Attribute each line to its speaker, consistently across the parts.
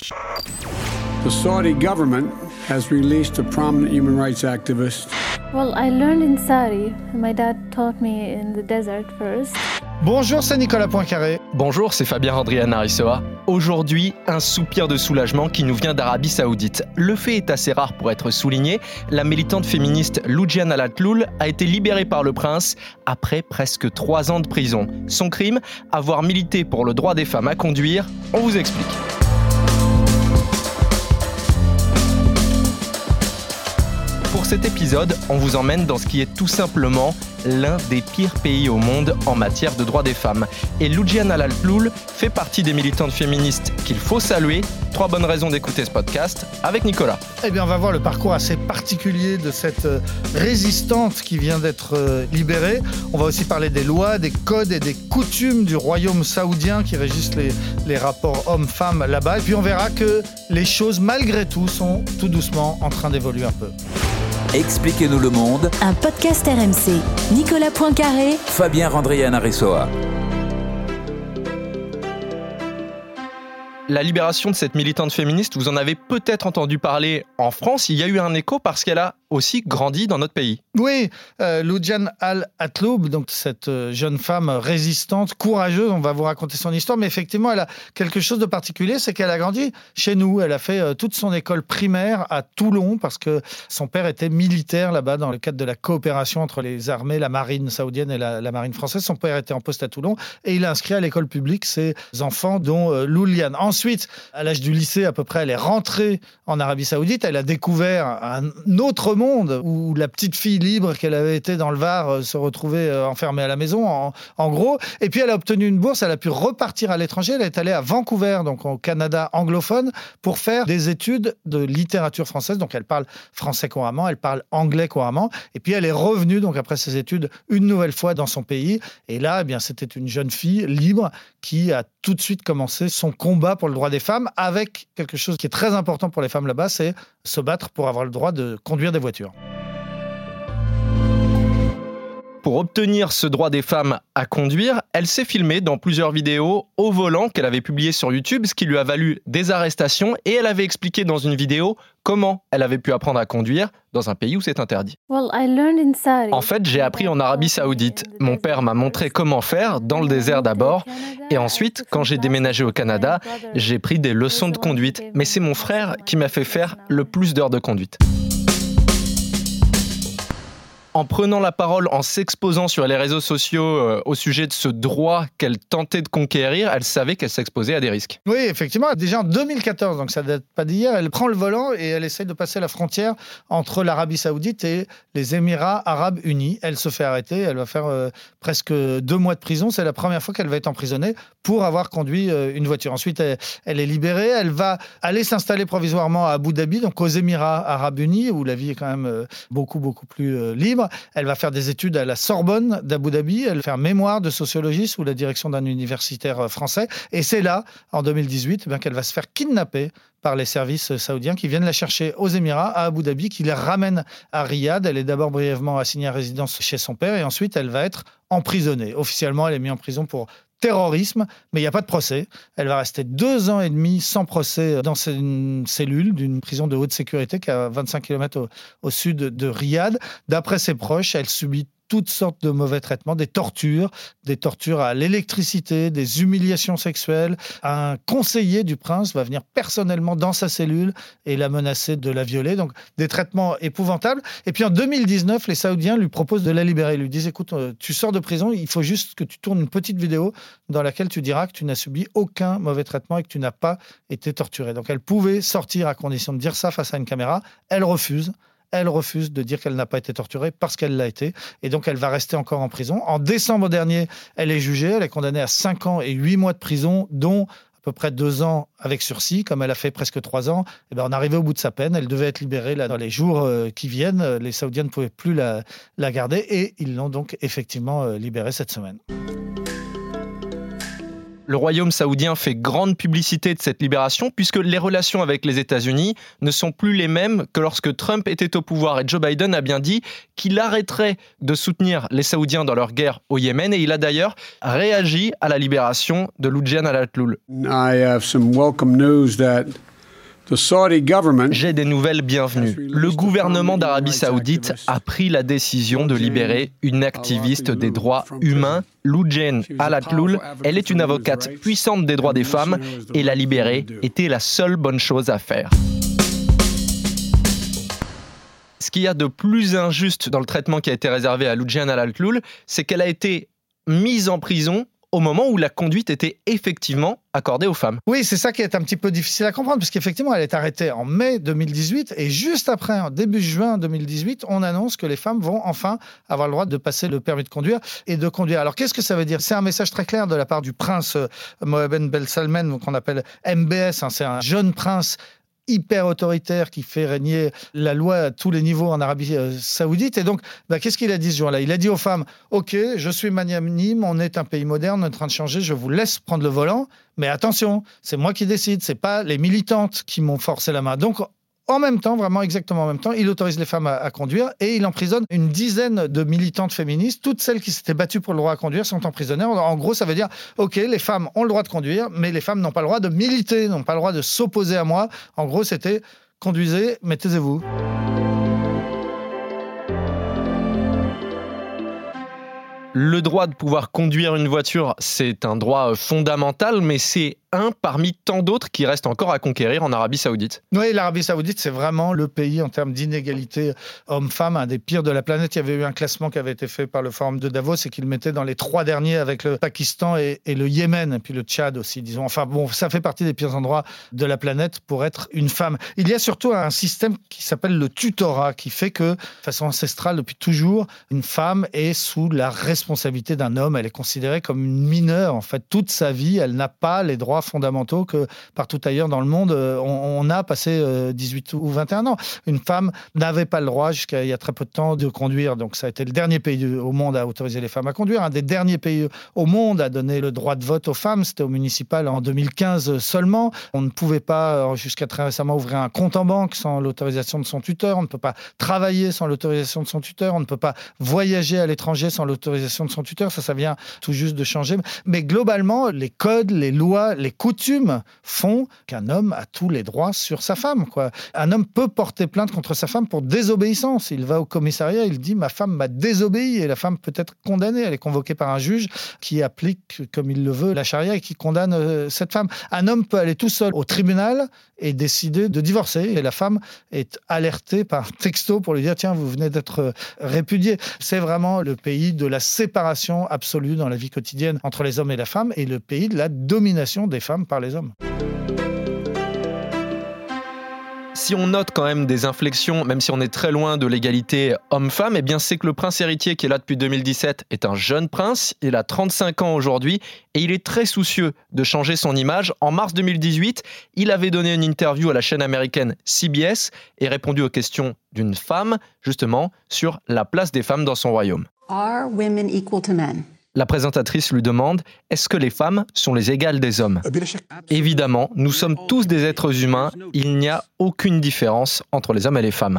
Speaker 1: The Saudi government has released a prominent human rights activist.
Speaker 2: Well, I learned in Saudi. My dad taught me in the desert first.
Speaker 3: Bonjour, c'est Nicolas Poincaré.
Speaker 4: Bonjour, c'est Fabien Andrian Arisoa. Aujourd'hui, un soupir de soulagement qui nous vient d'Arabie Saoudite. Le fait est assez rare pour être souligné. La militante féministe Loudiane Alatloul a été libérée par le prince après presque trois ans de prison. Son crime Avoir milité pour le droit des femmes à conduire. On vous explique. Cet épisode, on vous emmène dans ce qui est tout simplement l'un des pires pays au monde en matière de droits des femmes. Et Loudiane Alalploul fait partie des militantes féministes qu'il faut saluer. Trois bonnes raisons d'écouter ce podcast avec Nicolas.
Speaker 3: Eh bien, on va voir le parcours assez particulier de cette euh, résistante qui vient d'être euh, libérée. On va aussi parler des lois, des codes et des coutumes du royaume saoudien qui régissent les, les rapports hommes-femmes là-bas. Et puis, on verra que les choses, malgré tout, sont tout doucement en train d'évoluer un peu.
Speaker 5: Expliquez-nous le monde.
Speaker 6: Un podcast RMC. Nicolas Poincaré.
Speaker 5: Fabien Randrian-Aressoa.
Speaker 4: La libération de cette militante féministe, vous en avez peut-être entendu parler en France. Il y a eu un écho parce qu'elle a aussi grandi dans notre pays.
Speaker 3: Oui, euh, Loudiane Al-Atloub, donc cette euh, jeune femme résistante, courageuse, on va vous raconter son histoire, mais effectivement, elle a quelque chose de particulier, c'est qu'elle a grandi chez nous. Elle a fait euh, toute son école primaire à Toulon parce que son père était militaire là-bas dans le cadre de la coopération entre les armées, la marine saoudienne et la, marine française. Son père était en poste à Toulon et il a inscrit à l'école publique ses enfants, dont euh. Ensuite, à l'âge du lycée à peu près, elle est rentrée en Arabie Saoudite. Elle a découvert un autre monde où la petite fille libre qu'elle avait été dans le Var euh, se retrouvait euh, enfermée à la maison, en, gros. Et puis elle a obtenu une bourse, elle a pu repartir à l'étranger. Elle est allée à Vancouver, donc au Canada anglophone, pour faire des études de littérature française. Donc elle parle français couramment, elle parle anglais couramment. Et puis elle est revenue, donc après ses études, une nouvelle fois dans son pays. Et là, eh bien, c'était une jeune fille libre qui a tout de suite commencé son combat pour le droit des femmes avec quelque chose qui est très important pour les femmes là-bas, c'est se battre pour avoir le droit de conduire des voitures.
Speaker 4: Pour obtenir ce droit des femmes à conduire, elle s'est filmée dans plusieurs vidéos au volant qu'elle avait publiées sur YouTube, ce qui lui a valu des arrestations et elle avait expliqué dans une vidéo comment elle avait pu apprendre à conduire dans un pays où c'est interdit.
Speaker 2: Well, I learned in Saudi.
Speaker 4: En fait, j'ai appris en Arabie Saoudite. Mon père m'a montré comment faire, dans le désert d'abord, et ensuite, quand j'ai déménagé au Canada, j'ai pris des leçons de conduite. Mais c'est mon frère qui m'a fait faire le plus d'heures de conduite en prenant la parole, en s'exposant sur les réseaux sociaux euh, au sujet de ce droit qu'elle tentait de conquérir, elle savait qu'elle s'exposait à des risques.
Speaker 3: Oui, effectivement. Déjà en 2014, donc ça date pas d'hier, elle prend le volant et elle essaye de passer la frontière entre l'Arabie Saoudite et les Émirats Arabes Unis. Elle se fait arrêter, elle va faire euh, presque deux mois de prison. C'est la première fois qu'elle va être emprisonnée pour avoir conduit euh, une voiture. Ensuite, elle, est libérée. Elle va aller s'installer provisoirement à Abu Dhabi, donc aux Émirats Arabes Unis, où la vie est quand même beaucoup, beaucoup plus euh, Elle va faire des études à la Sorbonne d'Abu Dhabi. Elle va faire mémoire de sociologie sous la direction d'un universitaire français. Et c'est là, en 2018, eh qu'elle va se faire kidnapper par les services saoudiens qui viennent la chercher aux Émirats, à Abu Dhabi, qui la ramènent à Riyad. Elle est d'abord brièvement assignée à résidence chez son père et ensuite elle va être emprisonnée. Officiellement, elle est mise en prison pour terrorisme, mais il n'y a pas de procès. Elle va rester deux ans et demi sans procès dans une cellule d'une prison de haute sécurité qui est à 25 km au, au sud de Riyad. D'après ses proches, elle subit toutes sortes de mauvais traitements, des tortures, des tortures à l'électricité, des humiliations sexuelles. Un conseiller du prince va venir personnellement dans sa cellule et la menacer de la violer. Donc des traitements épouvantables. Et puis en 2019, les Saoudiens lui proposent de la libérer. Ils lui disent écoute, euh, tu sors de prison, il faut juste que tu tournes une petite vidéo dans laquelle tu diras que tu n'as subi aucun mauvais traitement et que tu n'as pas été torturé. Donc elle pouvait sortir à condition de dire ça face à une caméra. Elle refuse elle refuse de dire qu'elle n'a pas été torturée parce qu'elle l'a été. Et donc, elle va rester encore en prison. En décembre dernier, elle est jugée. Elle est condamnée à 5 ans et 8 mois de prison, dont à peu près 2 ans avec sursis, comme elle a fait presque 3 ans. Et ben, on arrivait au bout de sa peine. Elle devait être libérée là, dans les jours euh, qui viennent. Les Saoudiens ne pouvaient plus la, la garder et ils l'ont donc effectivement euh, libérée cette semaine.
Speaker 4: Le royaume saoudien fait grande publicité de cette libération puisque les relations avec les États-Unis ne sont plus les mêmes que lorsque Trump était au pouvoir. Et Joe Biden a bien dit qu'il arrêterait de soutenir les Saoudiens dans leur guerre au Yémen. Et il a d'ailleurs réagi à la libération de Loudiane al-Atloul.
Speaker 1: I have some welcome news that
Speaker 4: J'ai des nouvelles bienvenues. Le gouvernement d'Arabie saoudite a pris la décision de libérer une activiste des droits humains, Loujen Alatloul. Elle est une avocate puissante des droits des femmes et la libérer était la seule bonne chose à faire. Ce qu'il y a de plus injuste dans le traitement qui a été réservé à Loujen Alatloul, c'est qu'elle a été mise en prison au moment où la conduite était effectivement accordée aux femmes.
Speaker 3: Oui, c'est ça qui est un petit peu difficile à comprendre, parce qu'effectivement, elle est arrêtée en mai 2018, et juste après, en début juin 2018, on annonce que les femmes vont enfin avoir le droit de passer le permis de conduire et de conduire. Alors, qu'est-ce que ça veut dire? C'est un message très clair de la part du prince euh, Mohammed Ben Salman, qu'on appelle MBS, hein, c'est un jeune prince hyper autoritaire qui fait régner la loi à tous les niveaux en Arabie euh, saoudite. Et donc, bah, qu'est-ce qu'il a dit ce jour-là? Il a dit aux femmes, OK, je suis magnanime, on est un pays moderne, on est en train de changer, je vous laisse prendre le volant, mais attention, c'est moi qui décide, c'est pas les militantes qui m'ont forcé la main. Donc, en même temps, vraiment exactement en même temps, il autorise les femmes à, conduire et il emprisonne une dizaine de militantes féministes. Toutes celles qui s'étaient battues pour le droit à conduire sont emprisonnées. En, en gros, ça veut dire, OK, les femmes ont le droit de conduire, mais les femmes n'ont pas le droit de militer, n'ont pas le droit de s'opposer à moi. En gros, c'était conduisez, mais taisez-vous.
Speaker 4: Le droit de pouvoir conduire une voiture, c'est un droit fondamental, mais c'est un parmi tant d'autres qui restent encore à conquérir en Arabie Saoudite.
Speaker 3: Oui, l'Arabie Saoudite, c'est vraiment le pays en termes d'inégalité homme-femme, un des pires de la planète. Il y avait eu un classement qui avait été fait par le Forum de Davos et qu'il mettait dans les trois derniers avec le Pakistan et, et, le Yémen, et puis le Tchad aussi, disons. Enfin bon, ça fait partie des pires endroits de la planète pour être une femme. Il y a surtout un système qui s'appelle le tutorat, qui fait que, de façon ancestrale, depuis toujours, une femme est sous la responsabilité d'un homme. Elle est considérée comme une mineure. En fait, toute sa vie, elle n'a pas les droits fondamentaux que partout ailleurs dans le monde, on, on a passé 18 ou 21 ans. Une femme n'avait pas le droit jusqu'à il y a très peu de temps de conduire. Donc ça a été le dernier pays au monde à autoriser les femmes à conduire. Un des derniers pays au monde à donner le droit de vote aux femmes. C'était au municipal en 2015 seulement. On ne pouvait pas jusqu'à très récemment ouvrir un compte en banque sans l'autorisation de son tuteur. On ne peut pas travailler sans l'autorisation de son tuteur. On ne peut pas voyager à l'étranger sans l'autorisation de son tuteur. Ça, ça vient tout juste de changer. Mais globalement, les codes, les lois, les coutumes font qu'un homme a tous les droits sur sa femme. Quoi. Un homme peut porter plainte contre sa femme pour désobéissance. Il va au commissariat, il dit ma femme m'a désobéi et la femme peut être condamnée. Elle est convoquée par un juge qui applique comme il le veut la charia et qui condamne euh, cette femme. Un homme peut aller tout seul au tribunal et décider de divorcer et la femme est alertée par texto pour lui dire tiens vous venez d'être euh, répudié. C'est vraiment le pays de la séparation absolue dans la vie quotidienne entre les hommes et la femme et le pays de la domination des femmes par les hommes.
Speaker 4: Si on note quand même des inflexions, même si on est très loin de l'égalité homme-femme, eh bien c'est que le prince héritier qui est là depuis 2017 est un jeune prince, il a 35 ans aujourd'hui et il est très soucieux de changer son image. En mars 2018, il avait donné une interview à la chaîne américaine CBS et répondu aux questions d'une femme, justement, sur la place des femmes dans son royaume.
Speaker 7: Are women equal to men?
Speaker 4: La présentatrice lui demande Est-ce que les femmes sont les égales des hommes? Évidemment, nous sommes tous des êtres humains, il n'y a aucune différence entre les hommes et les femmes.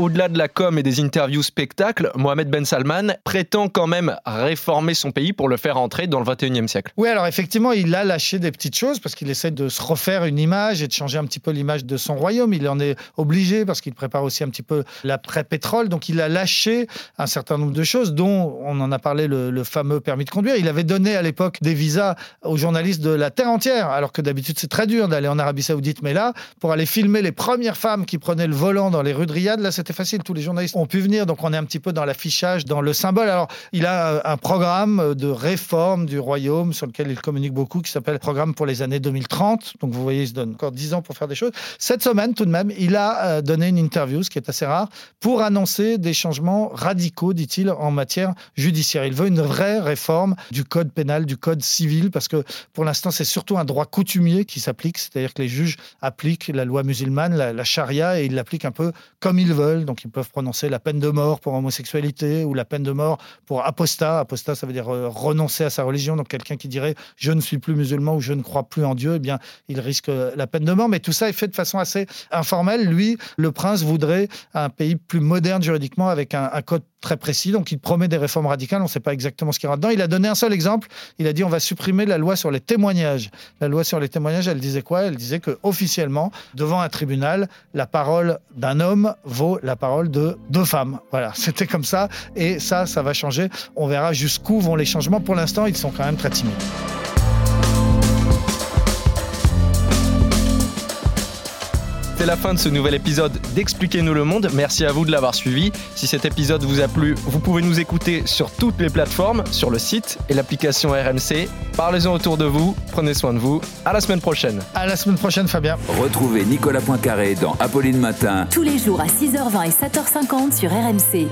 Speaker 4: Au-delà de la com et des interviews spectacles, Mohamed Ben Salman prétend quand même réformer son pays pour le faire entrer dans le 21e siècle.
Speaker 3: Oui, alors effectivement, il a lâché des petites choses parce qu'il essaie de se refaire une image et de changer un petit peu l'image de son royaume. Il en est obligé parce qu'il prépare aussi un petit peu l'après-pétrole. Donc il a lâché un certain nombre de choses, dont on en a parlé, le, le fameux permis de conduire. Il avait donné à l'époque des visas aux journalistes de la terre entière, alors que d'habitude c'est très dur d'aller en Arabie Saoudite. Mais là, pour aller filmer les premières femmes qui prenaient le volant dans les rues de Riyad, là c'était facile, tous les journalistes ont pu venir, donc on est un petit peu dans l'affichage, dans le symbole. Alors, il a un programme de réforme du royaume sur lequel il communique beaucoup, qui s'appelle Programme pour les années 2030. Donc, vous voyez, il se donne encore 10 ans pour faire des choses. Cette semaine, tout de même, il a donné une interview, ce qui est assez rare, pour annoncer des changements radicaux, dit-il, en matière judiciaire. Il veut une vraie réforme du code pénal, du code civil, parce que pour l'instant, c'est surtout un droit coutumier qui s'applique, c'est-à-dire que les juges appliquent la loi musulmane, la charia, et ils l'appliquent un peu comme ils veulent. Donc, ils peuvent prononcer la peine de mort pour homosexualité ou la peine de mort pour apostat. Apostat, ça veut dire euh, renoncer à sa religion. Donc quelqu'un qui dirait je ne suis plus musulman ou je ne crois plus en Dieu, eh bien il risque la peine de mort. Mais tout ça est fait de façon assez informelle. Lui, le prince voudrait un pays plus moderne juridiquement avec un, un code très précis. Donc, il promet des réformes radicales. On ne sait pas exactement ce qu'il y aura dedans. Il a donné un seul exemple. Il a dit on va supprimer la loi sur les témoignages. La loi sur les témoignages, elle disait quoi? Elle disait que officiellement, devant un tribunal, la parole d'un homme vaut la parole de deux femmes. Voilà, c'était comme ça. Et ça, ça va changer. On verra jusqu'où vont les changements. Pour l'instant, ils sont quand même très timides.
Speaker 4: C'est la fin de ce nouvel épisode d'Expliquez-nous le monde. Merci à vous de l'avoir suivi. Si cet épisode vous a plu, vous pouvez nous écouter sur toutes les plateformes, sur le site et l'application RMC. Parlez-en autour de vous, prenez soin de vous. À la semaine prochaine.
Speaker 3: À la semaine prochaine, Fabien.
Speaker 5: Retrouvez Nicolas Poincaré dans Apolline Matin.
Speaker 6: Tous les jours à 6h20 et 7h50 sur RMC.